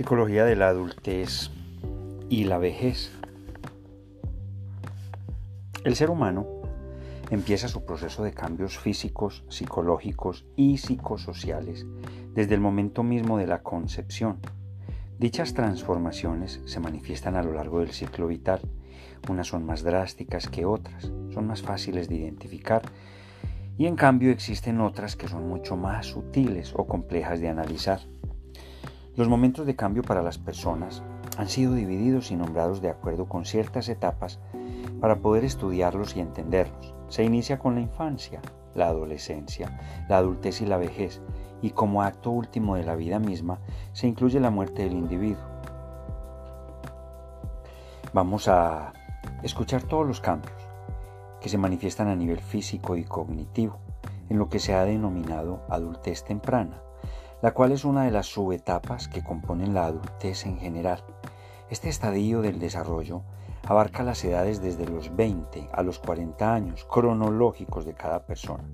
Psicología de la adultez y la vejez. El ser humano empieza su proceso de cambios físicos, psicológicos y psicosociales desde el momento mismo de la concepción. Dichas transformaciones se manifiestan a lo largo del ciclo vital. Unas son más drásticas que otras, son más fáciles de identificar y en cambio existen otras que son mucho más sutiles o complejas de analizar. Los momentos de cambio para las personas han sido divididos y nombrados de acuerdo con ciertas etapas para poder estudiarlos y entenderlos. Se inicia con la infancia, la adolescencia, la adultez y la vejez, y como acto último de la vida misma se incluye la muerte del individuo. Vamos a escuchar todos los cambios que se manifiestan a nivel físico y cognitivo en lo que se ha denominado adultez temprana la cual es una de las subetapas que componen la adultez en general. Este estadio del desarrollo abarca las edades desde los 20 a los 40 años cronológicos de cada persona.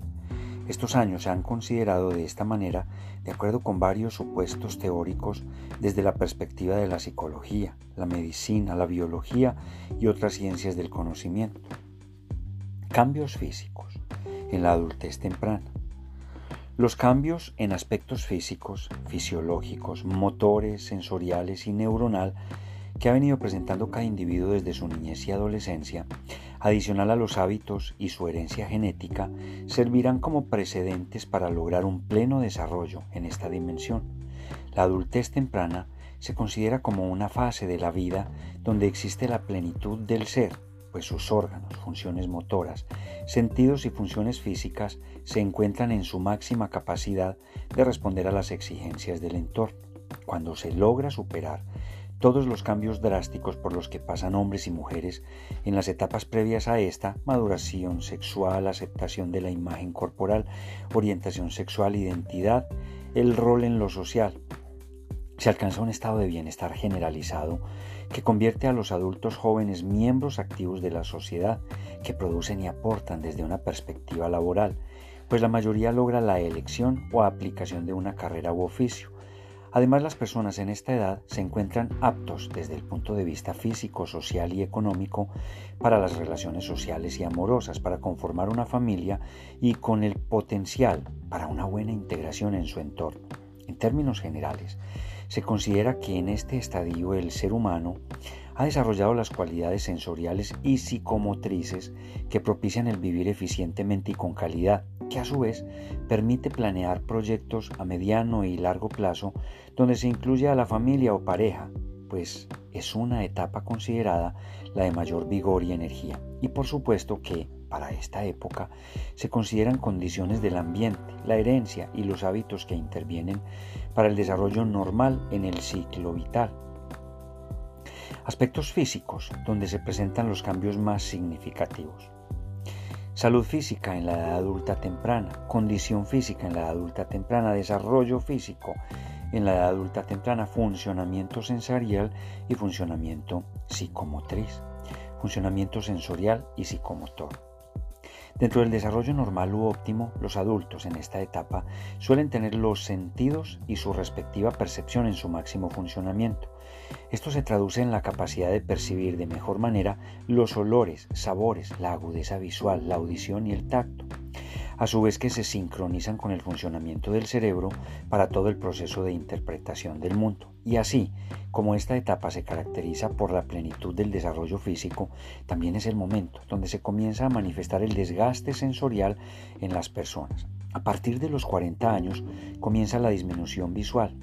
Estos años se han considerado de esta manera de acuerdo con varios supuestos teóricos desde la perspectiva de la psicología, la medicina, la biología y otras ciencias del conocimiento. Cambios físicos en la adultez temprana. Los cambios en aspectos físicos, fisiológicos, motores, sensoriales y neuronal que ha venido presentando cada individuo desde su niñez y adolescencia, adicional a los hábitos y su herencia genética, servirán como precedentes para lograr un pleno desarrollo en esta dimensión. La adultez temprana se considera como una fase de la vida donde existe la plenitud del ser, pues sus órganos, funciones motoras, sentidos y funciones físicas se encuentran en su máxima capacidad de responder a las exigencias del entorno. Cuando se logra superar todos los cambios drásticos por los que pasan hombres y mujeres en las etapas previas a esta, maduración sexual, aceptación de la imagen corporal, orientación sexual, identidad, el rol en lo social, se alcanza un estado de bienestar generalizado que convierte a los adultos jóvenes miembros activos de la sociedad que producen y aportan desde una perspectiva laboral, pues la mayoría logra la elección o aplicación de una carrera u oficio. Además, las personas en esta edad se encuentran aptos desde el punto de vista físico, social y económico para las relaciones sociales y amorosas, para conformar una familia y con el potencial para una buena integración en su entorno. En términos generales, se considera que en este estadio el ser humano ha desarrollado las cualidades sensoriales y psicomotrices que propician el vivir eficientemente y con calidad, que a su vez permite planear proyectos a mediano y largo plazo donde se incluye a la familia o pareja, pues es una etapa considerada la de mayor vigor y energía. Y por supuesto que para esta época se consideran condiciones del ambiente, la herencia y los hábitos que intervienen para el desarrollo normal en el ciclo vital. Aspectos físicos donde se presentan los cambios más significativos. Salud física en la edad adulta temprana, condición física en la edad adulta temprana, desarrollo físico en la edad adulta temprana, funcionamiento sensorial y funcionamiento psicomotriz, funcionamiento sensorial y psicomotor. Dentro del desarrollo normal u óptimo, los adultos en esta etapa suelen tener los sentidos y su respectiva percepción en su máximo funcionamiento. Esto se traduce en la capacidad de percibir de mejor manera los olores, sabores, la agudeza visual, la audición y el tacto a su vez que se sincronizan con el funcionamiento del cerebro para todo el proceso de interpretación del mundo. Y así, como esta etapa se caracteriza por la plenitud del desarrollo físico, también es el momento donde se comienza a manifestar el desgaste sensorial en las personas. A partir de los 40 años comienza la disminución visual,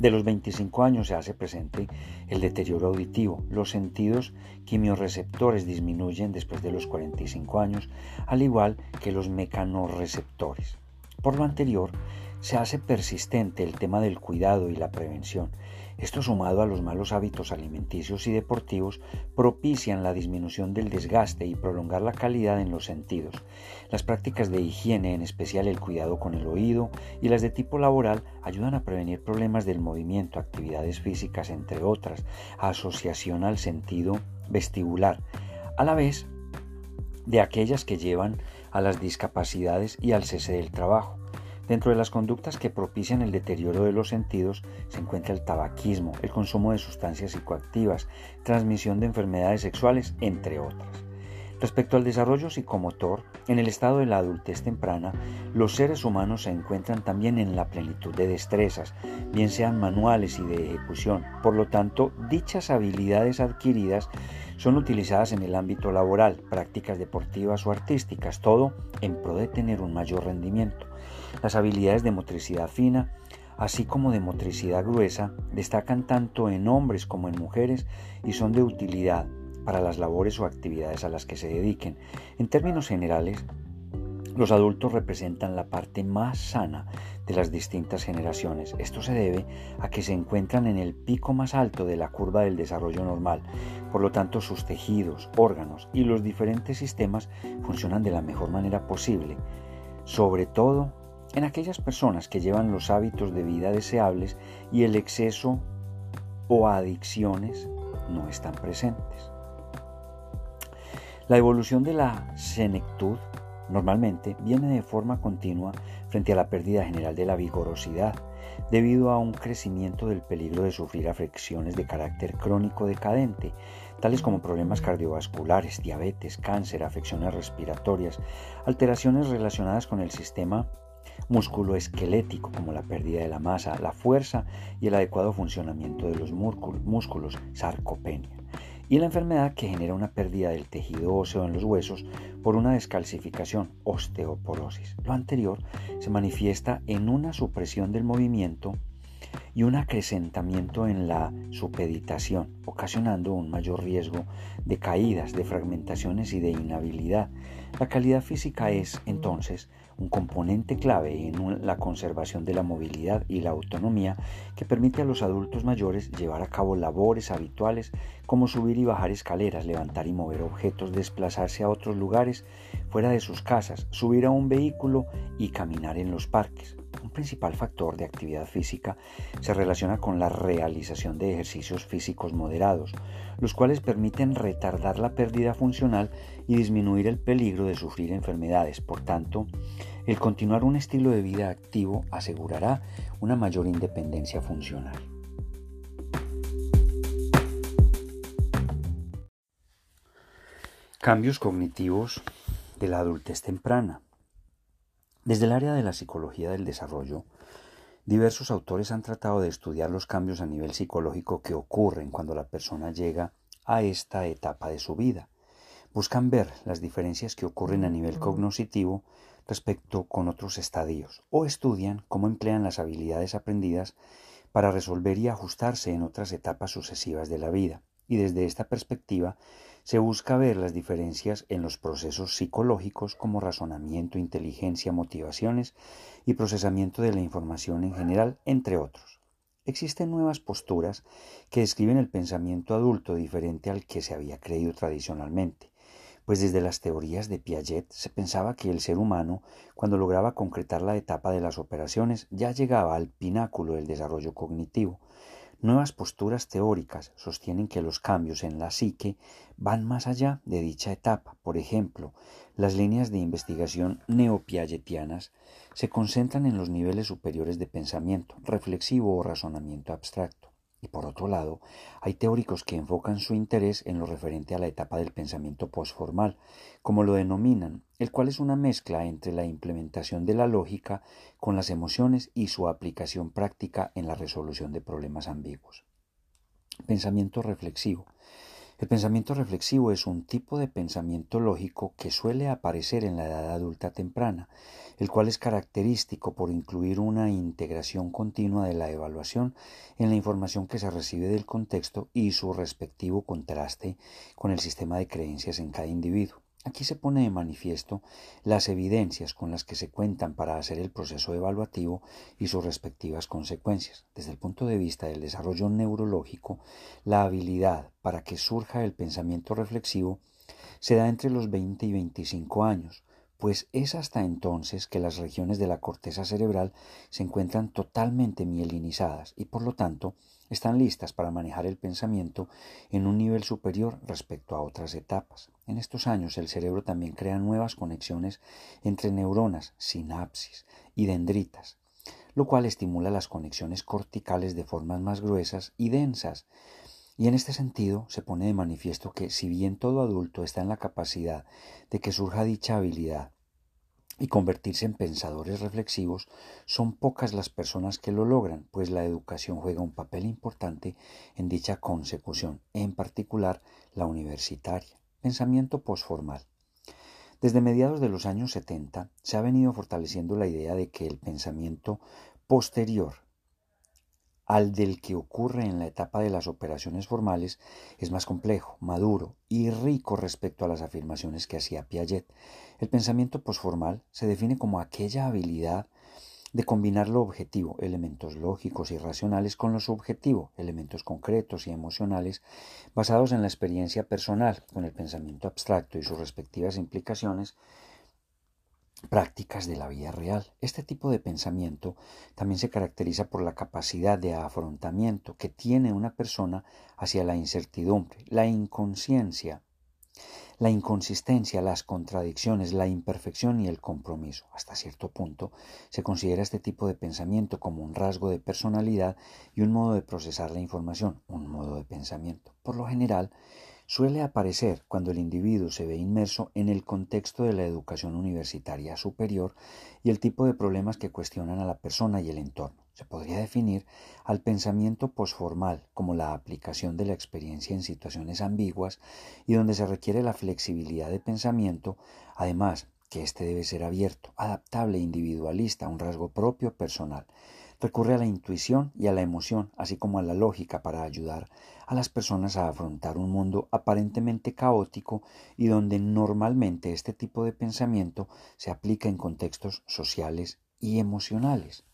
de los 25 años se hace presente el deterioro auditivo. Los sentidos quimiorreceptores disminuyen después de los 45 años, al igual que los mecanorreceptores. Por lo anterior, se hace persistente el tema del cuidado y la prevención. Esto sumado a los malos hábitos alimenticios y deportivos propician la disminución del desgaste y prolongar la calidad en los sentidos. Las prácticas de higiene, en especial el cuidado con el oído y las de tipo laboral, ayudan a prevenir problemas del movimiento, actividades físicas, entre otras, asociación al sentido vestibular, a la vez de aquellas que llevan a las discapacidades y al cese del trabajo. Dentro de las conductas que propician el deterioro de los sentidos se encuentra el tabaquismo, el consumo de sustancias psicoactivas, transmisión de enfermedades sexuales, entre otras. Respecto al desarrollo psicomotor, en el estado de la adultez temprana, los seres humanos se encuentran también en la plenitud de destrezas, bien sean manuales y de ejecución. Por lo tanto, dichas habilidades adquiridas son utilizadas en el ámbito laboral, prácticas deportivas o artísticas, todo en pro de tener un mayor rendimiento. Las habilidades de motricidad fina, así como de motricidad gruesa, destacan tanto en hombres como en mujeres y son de utilidad para las labores o actividades a las que se dediquen. En términos generales, los adultos representan la parte más sana de las distintas generaciones. Esto se debe a que se encuentran en el pico más alto de la curva del desarrollo normal. Por lo tanto, sus tejidos, órganos y los diferentes sistemas funcionan de la mejor manera posible. Sobre todo en aquellas personas que llevan los hábitos de vida deseables y el exceso o adicciones no están presentes. La evolución de la senectud normalmente viene de forma continua frente a la pérdida general de la vigorosidad, debido a un crecimiento del peligro de sufrir afecciones de carácter crónico decadente, tales como problemas cardiovasculares, diabetes, cáncer, afecciones respiratorias, alteraciones relacionadas con el sistema musculoesquelético como la pérdida de la masa, la fuerza y el adecuado funcionamiento de los músculos, sarcopenia y la enfermedad que genera una pérdida del tejido óseo en los huesos por una descalcificación, osteoporosis. Lo anterior se manifiesta en una supresión del movimiento y un acrecentamiento en la supeditación, ocasionando un mayor riesgo de caídas, de fragmentaciones y de inhabilidad. La calidad física es, entonces, un componente clave en la conservación de la movilidad y la autonomía que permite a los adultos mayores llevar a cabo labores habituales como subir y bajar escaleras, levantar y mover objetos, desplazarse a otros lugares fuera de sus casas, subir a un vehículo y caminar en los parques. Un principal factor de actividad física se relaciona con la realización de ejercicios físicos moderados, los cuales permiten retardar la pérdida funcional y disminuir el peligro de sufrir enfermedades. Por tanto, el continuar un estilo de vida activo asegurará una mayor independencia funcional. Cambios cognitivos de la adultez temprana. Desde el área de la psicología del desarrollo, diversos autores han tratado de estudiar los cambios a nivel psicológico que ocurren cuando la persona llega a esta etapa de su vida. Buscan ver las diferencias que ocurren a nivel cognitivo respecto con otros estadios o estudian cómo emplean las habilidades aprendidas para resolver y ajustarse en otras etapas sucesivas de la vida. Y desde esta perspectiva se busca ver las diferencias en los procesos psicológicos como razonamiento, inteligencia, motivaciones y procesamiento de la información en general, entre otros. Existen nuevas posturas que describen el pensamiento adulto diferente al que se había creído tradicionalmente, pues desde las teorías de Piaget se pensaba que el ser humano, cuando lograba concretar la etapa de las operaciones, ya llegaba al pináculo del desarrollo cognitivo, Nuevas posturas teóricas sostienen que los cambios en la psique van más allá de dicha etapa. Por ejemplo, las líneas de investigación neopiagetianas se concentran en los niveles superiores de pensamiento, reflexivo o razonamiento abstracto. Y por otro lado, hay teóricos que enfocan su interés en lo referente a la etapa del pensamiento postformal, como lo denominan, el cual es una mezcla entre la implementación de la lógica con las emociones y su aplicación práctica en la resolución de problemas ambiguos. Pensamiento reflexivo el pensamiento reflexivo es un tipo de pensamiento lógico que suele aparecer en la edad adulta temprana, el cual es característico por incluir una integración continua de la evaluación en la información que se recibe del contexto y su respectivo contraste con el sistema de creencias en cada individuo. Aquí se pone de manifiesto las evidencias con las que se cuentan para hacer el proceso evaluativo y sus respectivas consecuencias. Desde el punto de vista del desarrollo neurológico, la habilidad para que surja el pensamiento reflexivo se da entre los 20 y 25 años, pues es hasta entonces que las regiones de la corteza cerebral se encuentran totalmente mielinizadas y por lo tanto están listas para manejar el pensamiento en un nivel superior respecto a otras etapas. En estos años el cerebro también crea nuevas conexiones entre neuronas, sinapsis y dendritas, lo cual estimula las conexiones corticales de formas más gruesas y densas. Y en este sentido se pone de manifiesto que si bien todo adulto está en la capacidad de que surja dicha habilidad, y convertirse en pensadores reflexivos, son pocas las personas que lo logran, pues la educación juega un papel importante en dicha consecución, en particular la universitaria. Pensamiento posformal. Desde mediados de los años 70 se ha venido fortaleciendo la idea de que el pensamiento posterior al del que ocurre en la etapa de las operaciones formales es más complejo, maduro y rico respecto a las afirmaciones que hacía Piaget. El pensamiento posformal se define como aquella habilidad de combinar lo objetivo, elementos lógicos y racionales, con lo subjetivo, elementos concretos y emocionales, basados en la experiencia personal, con el pensamiento abstracto y sus respectivas implicaciones, prácticas de la vida real. Este tipo de pensamiento también se caracteriza por la capacidad de afrontamiento que tiene una persona hacia la incertidumbre, la inconsciencia, la inconsistencia, las contradicciones, la imperfección y el compromiso. Hasta cierto punto se considera este tipo de pensamiento como un rasgo de personalidad y un modo de procesar la información, un modo de pensamiento. Por lo general, suele aparecer cuando el individuo se ve inmerso en el contexto de la educación universitaria superior y el tipo de problemas que cuestionan a la persona y el entorno. Se podría definir al pensamiento posformal como la aplicación de la experiencia en situaciones ambiguas y donde se requiere la flexibilidad de pensamiento, además que éste debe ser abierto, adaptable e individualista, un rasgo propio personal. Recurre a la intuición y a la emoción, así como a la lógica para ayudar a las personas a afrontar un mundo aparentemente caótico y donde normalmente este tipo de pensamiento se aplica en contextos sociales y emocionales.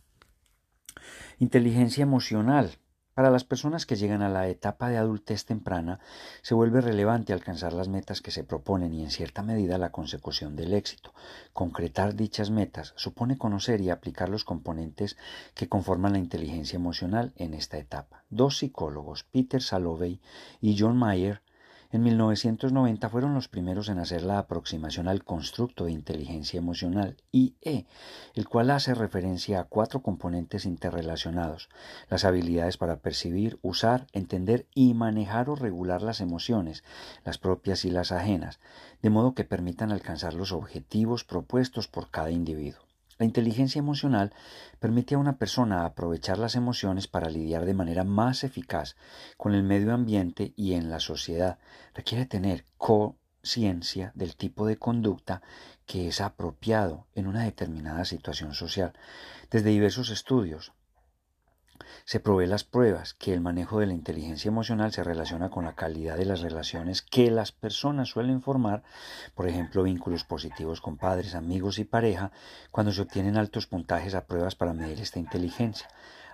Inteligencia emocional para las personas que llegan a la etapa de adultez temprana, se vuelve relevante alcanzar las metas que se proponen y en cierta medida la consecución del éxito. Concretar dichas metas supone conocer y aplicar los componentes que conforman la inteligencia emocional en esta etapa. Dos psicólogos, Peter Salovey y John Mayer, en 1990 fueron los primeros en hacer la aproximación al constructo de inteligencia emocional IE, el cual hace referencia a cuatro componentes interrelacionados, las habilidades para percibir, usar, entender y manejar o regular las emociones, las propias y las ajenas, de modo que permitan alcanzar los objetivos propuestos por cada individuo. La inteligencia emocional permite a una persona aprovechar las emociones para lidiar de manera más eficaz con el medio ambiente y en la sociedad. Requiere tener conciencia del tipo de conducta que es apropiado en una determinada situación social. Desde diversos estudios se provee las pruebas que el manejo de la inteligencia emocional se relaciona con la calidad de las relaciones que las personas suelen formar, por ejemplo, vínculos positivos con padres, amigos y pareja, cuando se obtienen altos puntajes a pruebas para medir esta inteligencia.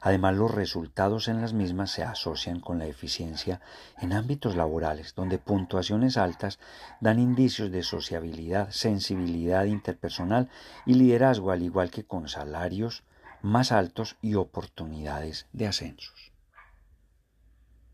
Además, los resultados en las mismas se asocian con la eficiencia en ámbitos laborales, donde puntuaciones altas dan indicios de sociabilidad, sensibilidad interpersonal y liderazgo, al igual que con salarios, más altos y oportunidades de ascensos.